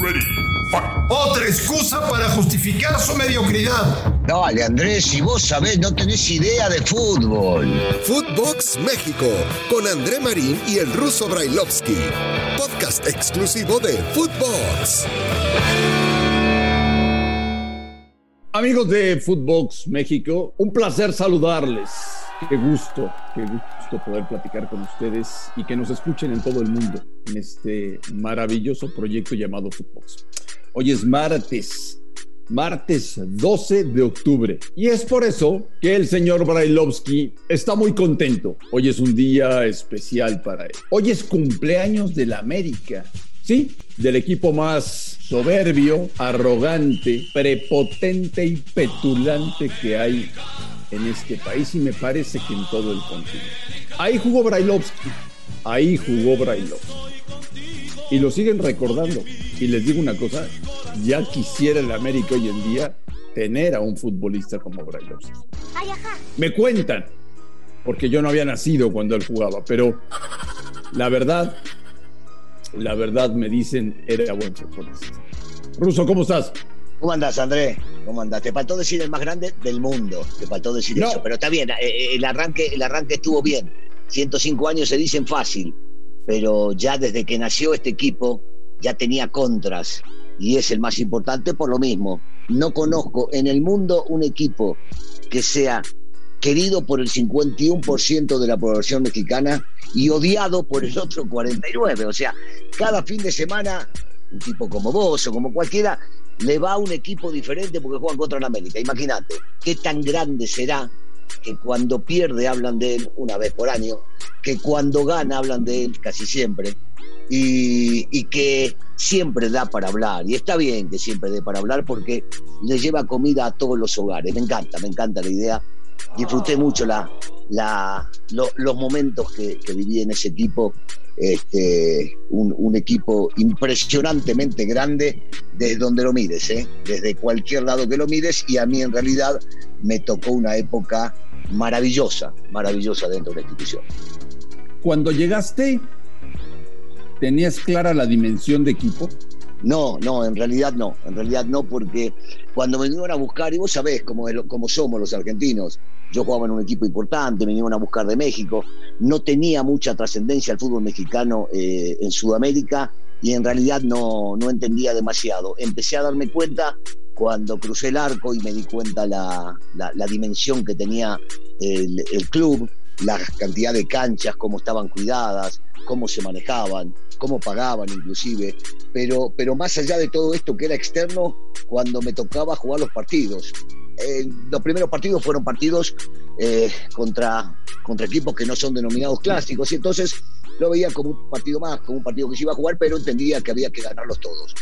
Ready, Otra excusa para justificar su mediocridad. Dale, Andrés, si vos sabés, no tenés idea de fútbol. Footbox México, con André Marín y el ruso Brailovsky. Podcast exclusivo de Footbox. Amigos de Footbox México, un placer saludarles. Qué gusto, qué gusto poder platicar con ustedes y que nos escuchen en todo el mundo en este maravilloso proyecto llamado Footbox. Hoy es martes, martes 12 de octubre. Y es por eso que el señor Brailovsky está muy contento. Hoy es un día especial para él. Hoy es cumpleaños de la América. Sí, del equipo más soberbio, arrogante, prepotente y petulante que hay en este país y me parece que en todo el continente. Ahí jugó Brailovsky, ahí jugó Brailovsky. Y lo siguen recordando. Y les digo una cosa, ya quisiera el América hoy en día tener a un futbolista como Brailovsky. Me cuentan, porque yo no había nacido cuando él jugaba, pero la verdad, la verdad me dicen era buen futbolista. Ruso, ¿cómo estás? ¿Cómo andás, Andrés? ¿Cómo andás? Te faltó decir el más grande del mundo. Te faltó decir eso. Pero está bien, eh, eh, el arranque, el arranque estuvo bien. 105 años se dicen fácil, pero ya desde que nació este equipo ya tenía contras y es el más importante por lo mismo. No conozco en el mundo un equipo que sea querido por el 51% de la población mexicana y odiado por el otro 49%. O sea, cada fin de semana un tipo como vos o como cualquiera le va a un equipo diferente porque juegan contra la América. Imagínate, qué tan grande será que cuando pierde hablan de él una vez por año, que cuando gana hablan de él casi siempre, y, que siempre da para hablar. Y está bien que siempre dé para hablar porque le lleva comida a todos los hogares. Me encanta, me encanta la idea. Disfruté mucho la, la, los momentos que, que viví en ese equipo este, un, equipo impresionantemente grande desde donde lo mires, ¿eh? desde cualquier lado que lo mires, y a mí en realidad me tocó una época maravillosa, maravillosa dentro de la institución. Cuando llegaste, ¿tenías clara la dimensión de equipo? No, no, en realidad no, en realidad no, porque cuando me vinieron a buscar, y vos sabés cómo, cómo somos los argentinos, yo jugaba en un equipo importante, me vinieron a buscar de México, no tenía mucha trascendencia el fútbol mexicano eh, en Sudamérica y en realidad no, no entendía demasiado. Empecé a darme cuenta cuando crucé el arco y me di cuenta la, la, dimensión que tenía el, el, club, la cantidad de canchas, cómo estaban cuidadas, cómo se manejaban, cómo pagaban inclusive, pero, pero más allá de todo esto que era externo, cuando me tocaba jugar los partidos, eh, los primeros partidos fueron partidos eh, contra, contra equipos que no son denominados clásicos y entonces lo veía como un partido más, como un partido que se iba a jugar, pero entendía que había que ganarlos todos.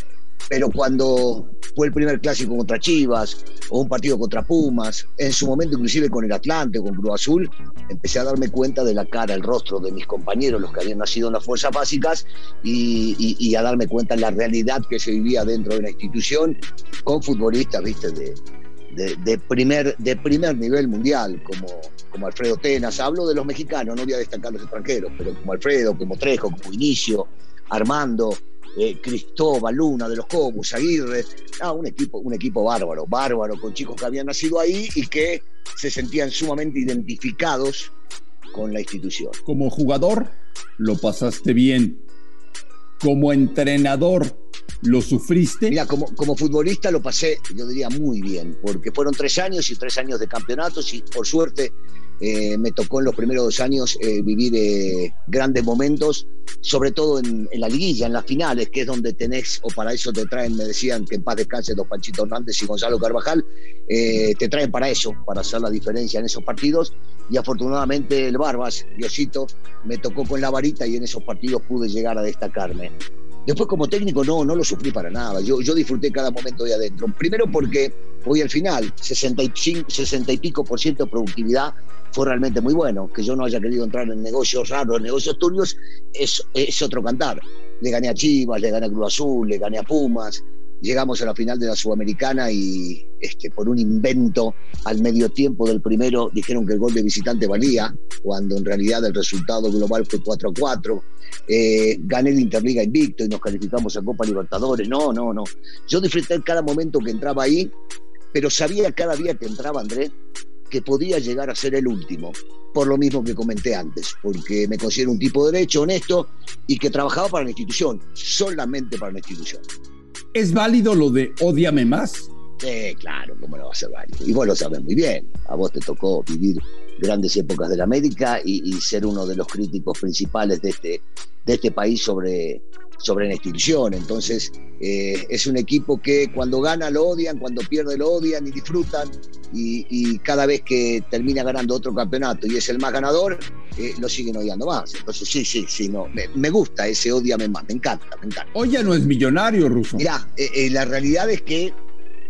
Pero cuando fue el primer clásico contra Chivas o un partido contra Pumas, en su momento inclusive con el Atlante, con Cruz Azul, empecé a darme cuenta de la cara, el rostro de mis compañeros, los que habían nacido en las fuerzas básicas, y, a darme cuenta de la realidad que se vivía dentro de la institución con futbolistas, viste, de, primer, de primer nivel mundial, como, como Alfredo Tenas. Hablo de los mexicanos, no voy a destacar los extranjeros, pero como Alfredo, como Trejo, como Inicio, Armando, eh, Cristóbal, Luna, de los Cobos, Aguirre. Ah, un, equipo, un equipo bárbaro, bárbaro, con chicos que habían nacido ahí y que se sentían sumamente identificados con la institución. Como jugador, lo pasaste bien. Como entrenador, ¿Lo sufriste? Mira, como, como futbolista lo pasé, yo diría, muy bien, porque fueron tres años y tres años de campeonatos y por suerte eh, me tocó en los primeros dos años eh, vivir eh, grandes momentos, sobre todo en, la liguilla, en las finales, que es donde tenés, o para eso te traen, me decían que en paz descanse dos Panchito Hernández y Gonzalo Carvajal, te traen para eso, para hacer la diferencia en esos partidos. Y afortunadamente el Barbas, Diosito, me tocó con la varita y en esos partidos pude llegar a destacarme. Después como técnico no, no lo sufrí para nada. Yo, yo disfruté cada momento de adentro. Primero porque hoy al final 65, 60 y pico por ciento de productividad fue realmente muy bueno. Que yo no haya querido entrar en negocios raros, en negocios turbios, es, es otro cantar. Le gané a Chivas, le gané a Cruz Azul, le gané a Pumas, llegamos a la final de la Sudamericana y este, por un invento al medio tiempo del primero dijeron que el gol de visitante valía, cuando en realidad el resultado global fue 4 a 4. Eh, gané el Interliga invicto y nos calificamos a Copa Libertadores. No, no, no. Yo disfruté cada momento que entraba ahí, pero sabía cada día que entraba Andrés que podía llegar a ser el último, por lo mismo que comenté antes, porque me considero un tipo de derecho, honesto y que trabajaba para la institución, solamente para la institución. ¿Es válido lo de odiame más? Sí, claro, ¿cómo no va a ser válido? Y vos lo sabes muy bien. A vos te tocó vivir grandes épocas de la América y, ser uno de los críticos principales de este, de este país sobre, sobre la institución. Entonces, eh, es un equipo que cuando gana lo odian, cuando pierde lo odian y disfrutan. Y, cada vez que termina ganando otro campeonato y es el más ganador, eh, lo siguen odiando más. Entonces, sí, sí, sí, no, me, gusta ese odiame más, me encanta, me encanta. Hoy ya no es millonario, Ruso. Mirá, eh, la realidad es que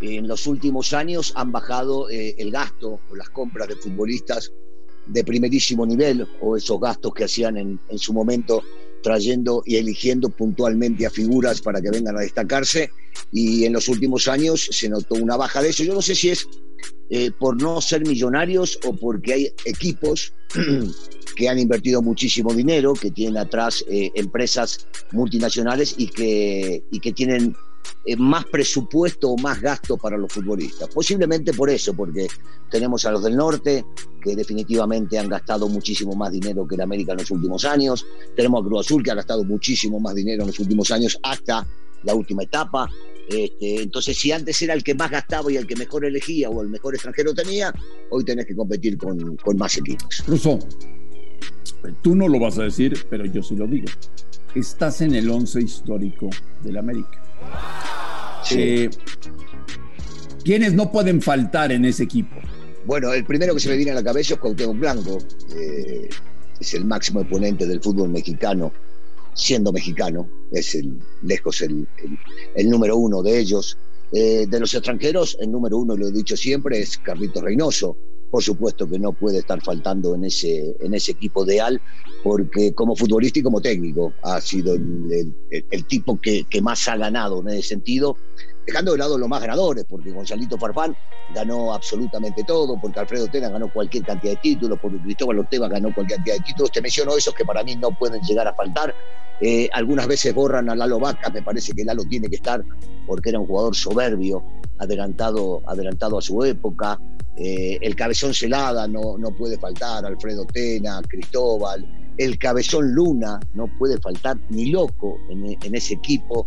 en los últimos años han bajado el gasto o las compras de futbolistas de primerísimo nivel o esos gastos que hacían en, en su momento trayendo y eligiendo puntualmente a figuras para que vengan a destacarse y en los últimos años se notó una baja de eso. Yo no sé si es eh, por no ser millonarios o porque hay equipos que han invertido muchísimo dinero, que tienen atrás eh, empresas multinacionales y que, y que tienen eh, más presupuesto o más gasto para los futbolistas. Posiblemente por eso, porque tenemos a los del norte, que definitivamente han gastado muchísimo más dinero que el América en los últimos años. Tenemos a Cruz Azul, que ha gastado muchísimo más dinero en los últimos años hasta la última etapa. Este, entonces, si antes era el que más gastaba y el que mejor elegía o el mejor extranjero tenía, hoy tenés que competir con, con más equipos. Russo, tú no lo vas a decir, pero yo sí lo digo. Estás en el once histórico del América. Eh, ¿Quiénes no pueden faltar en ese equipo? Bueno, el primero que se me viene a la cabeza es Cuauhtémoc Blanco. Eh, es el máximo exponente del fútbol mexicano, siendo mexicano. Es el, lejos el, número uno de ellos. Eh, de los extranjeros, el número uno, lo he dicho siempre, es Carlitos Reynoso. Por supuesto que no puede estar faltando en ese, en ese equipo de Al, porque como futbolista y como técnico ha sido el, tipo que, más ha ganado en ese sentido, dejando de lado los más ganadores, porque Gonzalito Farfán ganó absolutamente todo, porque Alfredo Tena ganó cualquier cantidad de títulos, porque Cristóbal Ortega ganó cualquier cantidad de títulos. Te menciono esos que para mí no pueden llegar a faltar. Eh, algunas veces borran a Lalo Vaca, me parece que Lalo tiene que estar porque era un jugador soberbio, adelantado, adelantado a su época. Eh, el cabezón Celada no, no puede faltar, Alfredo Tena, Cristóbal el cabezón Luna, no puede faltar ni loco en, ese equipo.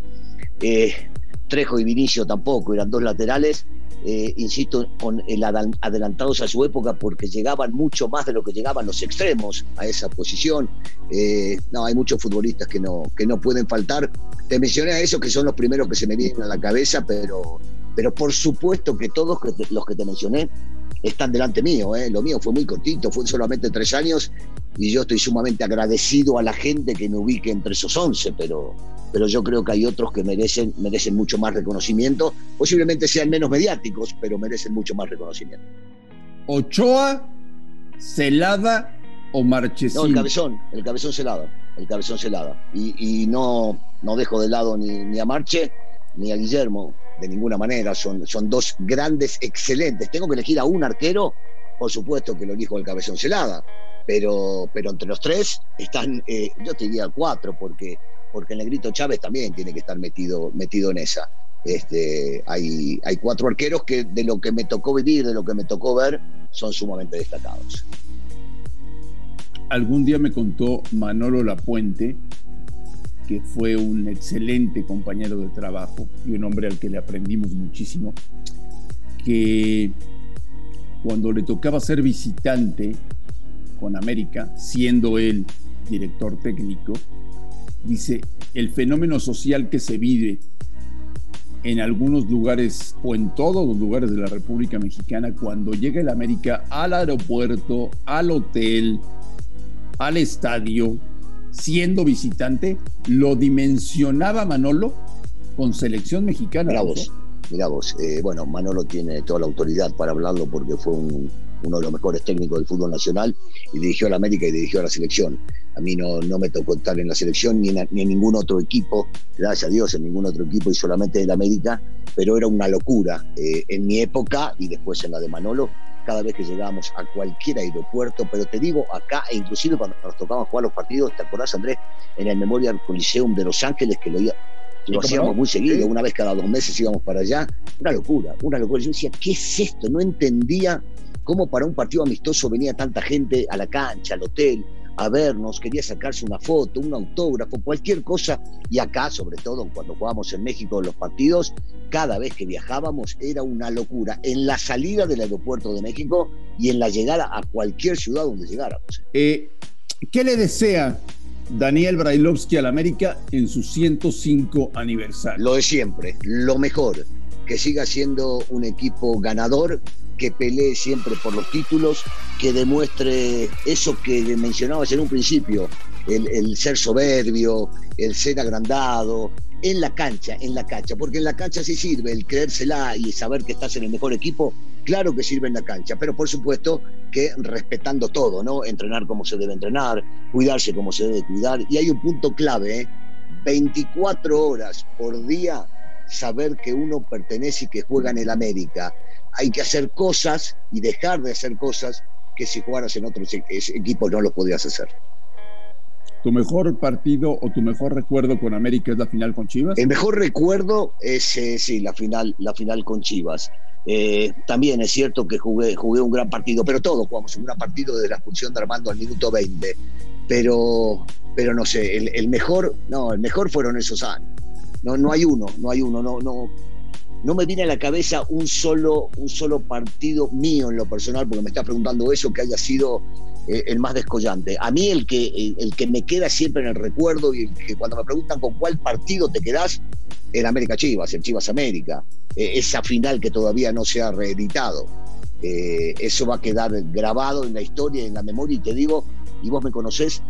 Eh, Trejo y Vinicio tampoco, eran dos laterales, eh, insisto, con el adelantados a su época porque llegaban mucho más de lo que llegaban los extremos a esa posición. Eh, no, hay muchos futbolistas que no, que no pueden faltar. Te mencioné a esos que son los primeros que se me vienen a la cabeza, pero, pero por supuesto que todos los que te mencioné están delante mío. ¿eh? Lo mío fue muy cortito, fue solamente tres años y yo estoy sumamente agradecido a la gente que me ubique entre esos once, pero, pero yo creo que hay otros que merecen, merecen mucho más reconocimiento. Posiblemente sean menos mediáticos, pero merecen mucho más reconocimiento. Ochoa, Celada o Marchesín. No, el cabezón, el cabezón Celada, el cabezón Celada. Y, y no, no dejo de lado ni, ni a Marche ni a Guillermo de ninguna manera, son, son dos grandes, excelentes. Tengo que elegir a un arquero, por supuesto que lo elijo el cabezón celada, pero, pero entre los tres están, eh, yo te diría cuatro, porque, porque el negrito Chávez también tiene que estar metido, metido en esa. Este, hay, hay cuatro arqueros que de lo que me tocó vivir, de lo que me tocó ver, son sumamente destacados. Algún día me contó Manolo Lapuente que fue un excelente compañero de trabajo y un hombre al que le aprendimos muchísimo, que cuando le tocaba ser visitante con América, siendo él director técnico, dice, el fenómeno social que se vive en algunos lugares o en todos los lugares de la República Mexicana cuando llega el América al aeropuerto, al hotel, al estadio, siendo visitante, lo dimensionaba Manolo con selección mexicana. Mira vos, mira vos. Eh, bueno, Manolo tiene toda la autoridad para hablarlo porque fue uno de los mejores técnicos del fútbol nacional y dirigió a la América y dirigió a la selección. A mí no, no me tocó estar en la selección ni en, ni en ningún otro equipo, gracias a Dios, en ningún otro equipo y solamente en la América, pero era una locura eh, en mi época y después en la de Manolo cada vez que llegábamos a cualquier aeropuerto, pero te digo acá, e inclusive cuando nos tocaba jugar los partidos, ¿te acordás, Andrés? En el Memorial Coliseum de Los Ángeles, que lo, lo hacíamos muy seguido, una vez cada dos meses íbamos para allá, una locura, una locura. Yo decía, ¿qué es esto? No entendía cómo para un partido amistoso venía tanta gente a la cancha, al hotel, a vernos, quería sacarse una foto, un autógrafo, cualquier cosa. Y acá, sobre todo cuando jugábamos en México los partidos, cada vez que viajábamos era una locura. En la salida del aeropuerto de México y en la llegada a cualquier ciudad donde llegáramos. Eh, ¿Qué le desea Daniel Brailovsky al América en su 105 aniversario? Lo de siempre, lo mejor, que siga siendo un equipo ganador, que pelee siempre por los títulos, que demuestre eso que mencionabas en un principio, el, ser soberbio, el ser agrandado, en la cancha, en la cancha, porque en la cancha sí sirve el creérsela y saber que estás en el mejor equipo, claro que sirve en la cancha, pero por supuesto que respetando todo, ¿no? Entrenar como se debe entrenar, cuidarse como se debe cuidar, y hay un punto clave, ¿eh? 24 horas por día saber que uno pertenece y que juega en el América. Hay que hacer cosas y dejar de hacer cosas que si jugaras en otros e-, equipos no lo podías hacer. ¿Tu mejor partido o tu mejor recuerdo con América es la final con Chivas? El mejor recuerdo es, eh, sí, la final, la final con Chivas. Eh, también es cierto que jugué, jugué un gran partido, pero todos jugamos un gran partido desde la expulsión de Armando al minuto 20. Pero, pero no sé, el, el mejor, no, el mejor fueron esos años. No, no hay uno, no hay uno, no, no, no me viene a la cabeza un solo, un solo partido mío en lo personal, porque me está preguntando eso, que haya sido eh, el más descollante. A mí el que, el, que me queda siempre en el recuerdo y el que cuando me preguntan con cuál partido te quedás, el América Chivas, el Chivas América, eh, esa final que todavía no se ha reeditado. Eh, eso va a quedar grabado en la historia, en la memoria, y te digo, y vos me conocés,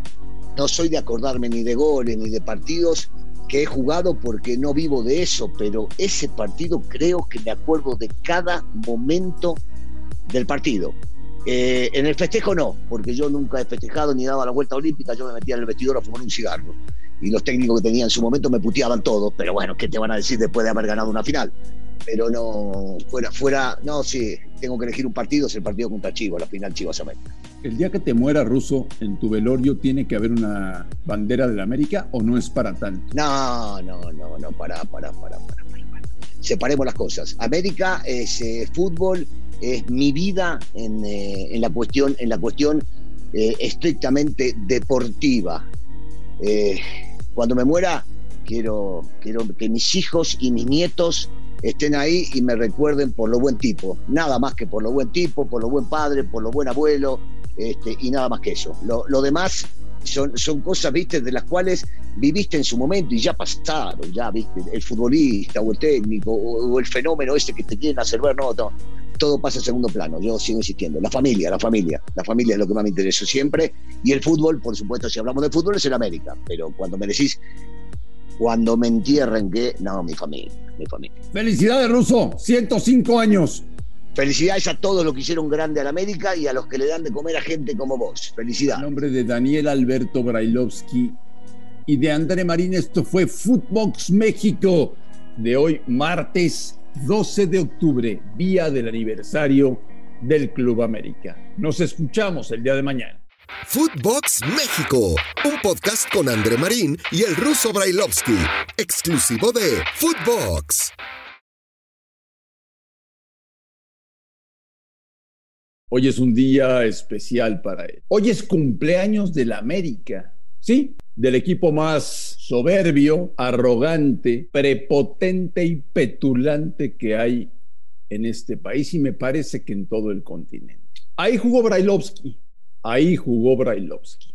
no soy de acordarme ni de goles ni de partidos, que he jugado porque no vivo de eso, pero ese partido creo que me acuerdo de cada momento del partido. Eh, en el festejo no, porque yo nunca he festejado ni daba la vuelta olímpica, yo me metía en el vestidor a fumar un cigarro. Y los técnicos que tenía en su momento me puteaban todos, pero bueno, ¿qué te van a decir después de haber ganado una final? Pero no, fuera, fuera, no, sí, tengo que elegir un partido, es el partido contra Chivas, la final Chivas América. El día que te muera Ruso, en tu velorio tiene que haber una bandera de la América o no es para tanto? No, no, no, no, para, para, para, para, para. Separemos las cosas. América es eh, fútbol, es mi vida en, eh, en, la cuestión, en la cuestión eh, estrictamente deportiva. cuando me muera, quiero, quiero que mis hijos y mis nietos estén ahí y me recuerden por lo buen tipo, nada más que por lo buen tipo, por lo buen padre, por lo buen abuelo, este, y nada más que eso. Lo, demás son, son cosas, viste, de las cuales viviste en su momento y ya pasaron, ya, viste, el futbolista o el técnico o, el fenómeno ese que te quieren hacer ver, no, todo pasa en segundo plano, yo sigo insistiendo, la familia, la familia, la familia es lo que más me interesa siempre, y el fútbol, por supuesto, si hablamos de fútbol es en América, pero cuando me decís, cuando me entierren, que, no, mi familia mi familia. Felicidades, Ruso, 105 años. Felicidades a todos los que hicieron grande a la América y a los que le dan de comer a gente como vos. Felicidades. En nombre de Daniel Alberto Brailovsky y de André Marín, esto fue Footbox México de hoy, martes 12 de octubre, día del aniversario del Club América. Nos escuchamos el día de mañana. Footbox México, un podcast con André Marín y el ruso Brailovsky, exclusivo de Footbox. Hoy es un día especial para él. Hoy es cumpleaños del América, ¿sí? Del equipo más soberbio, arrogante, prepotente y petulante que hay en este país y me parece que en todo el continente. Ahí jugó Brailovsky, Ahí jugó Brailovsky.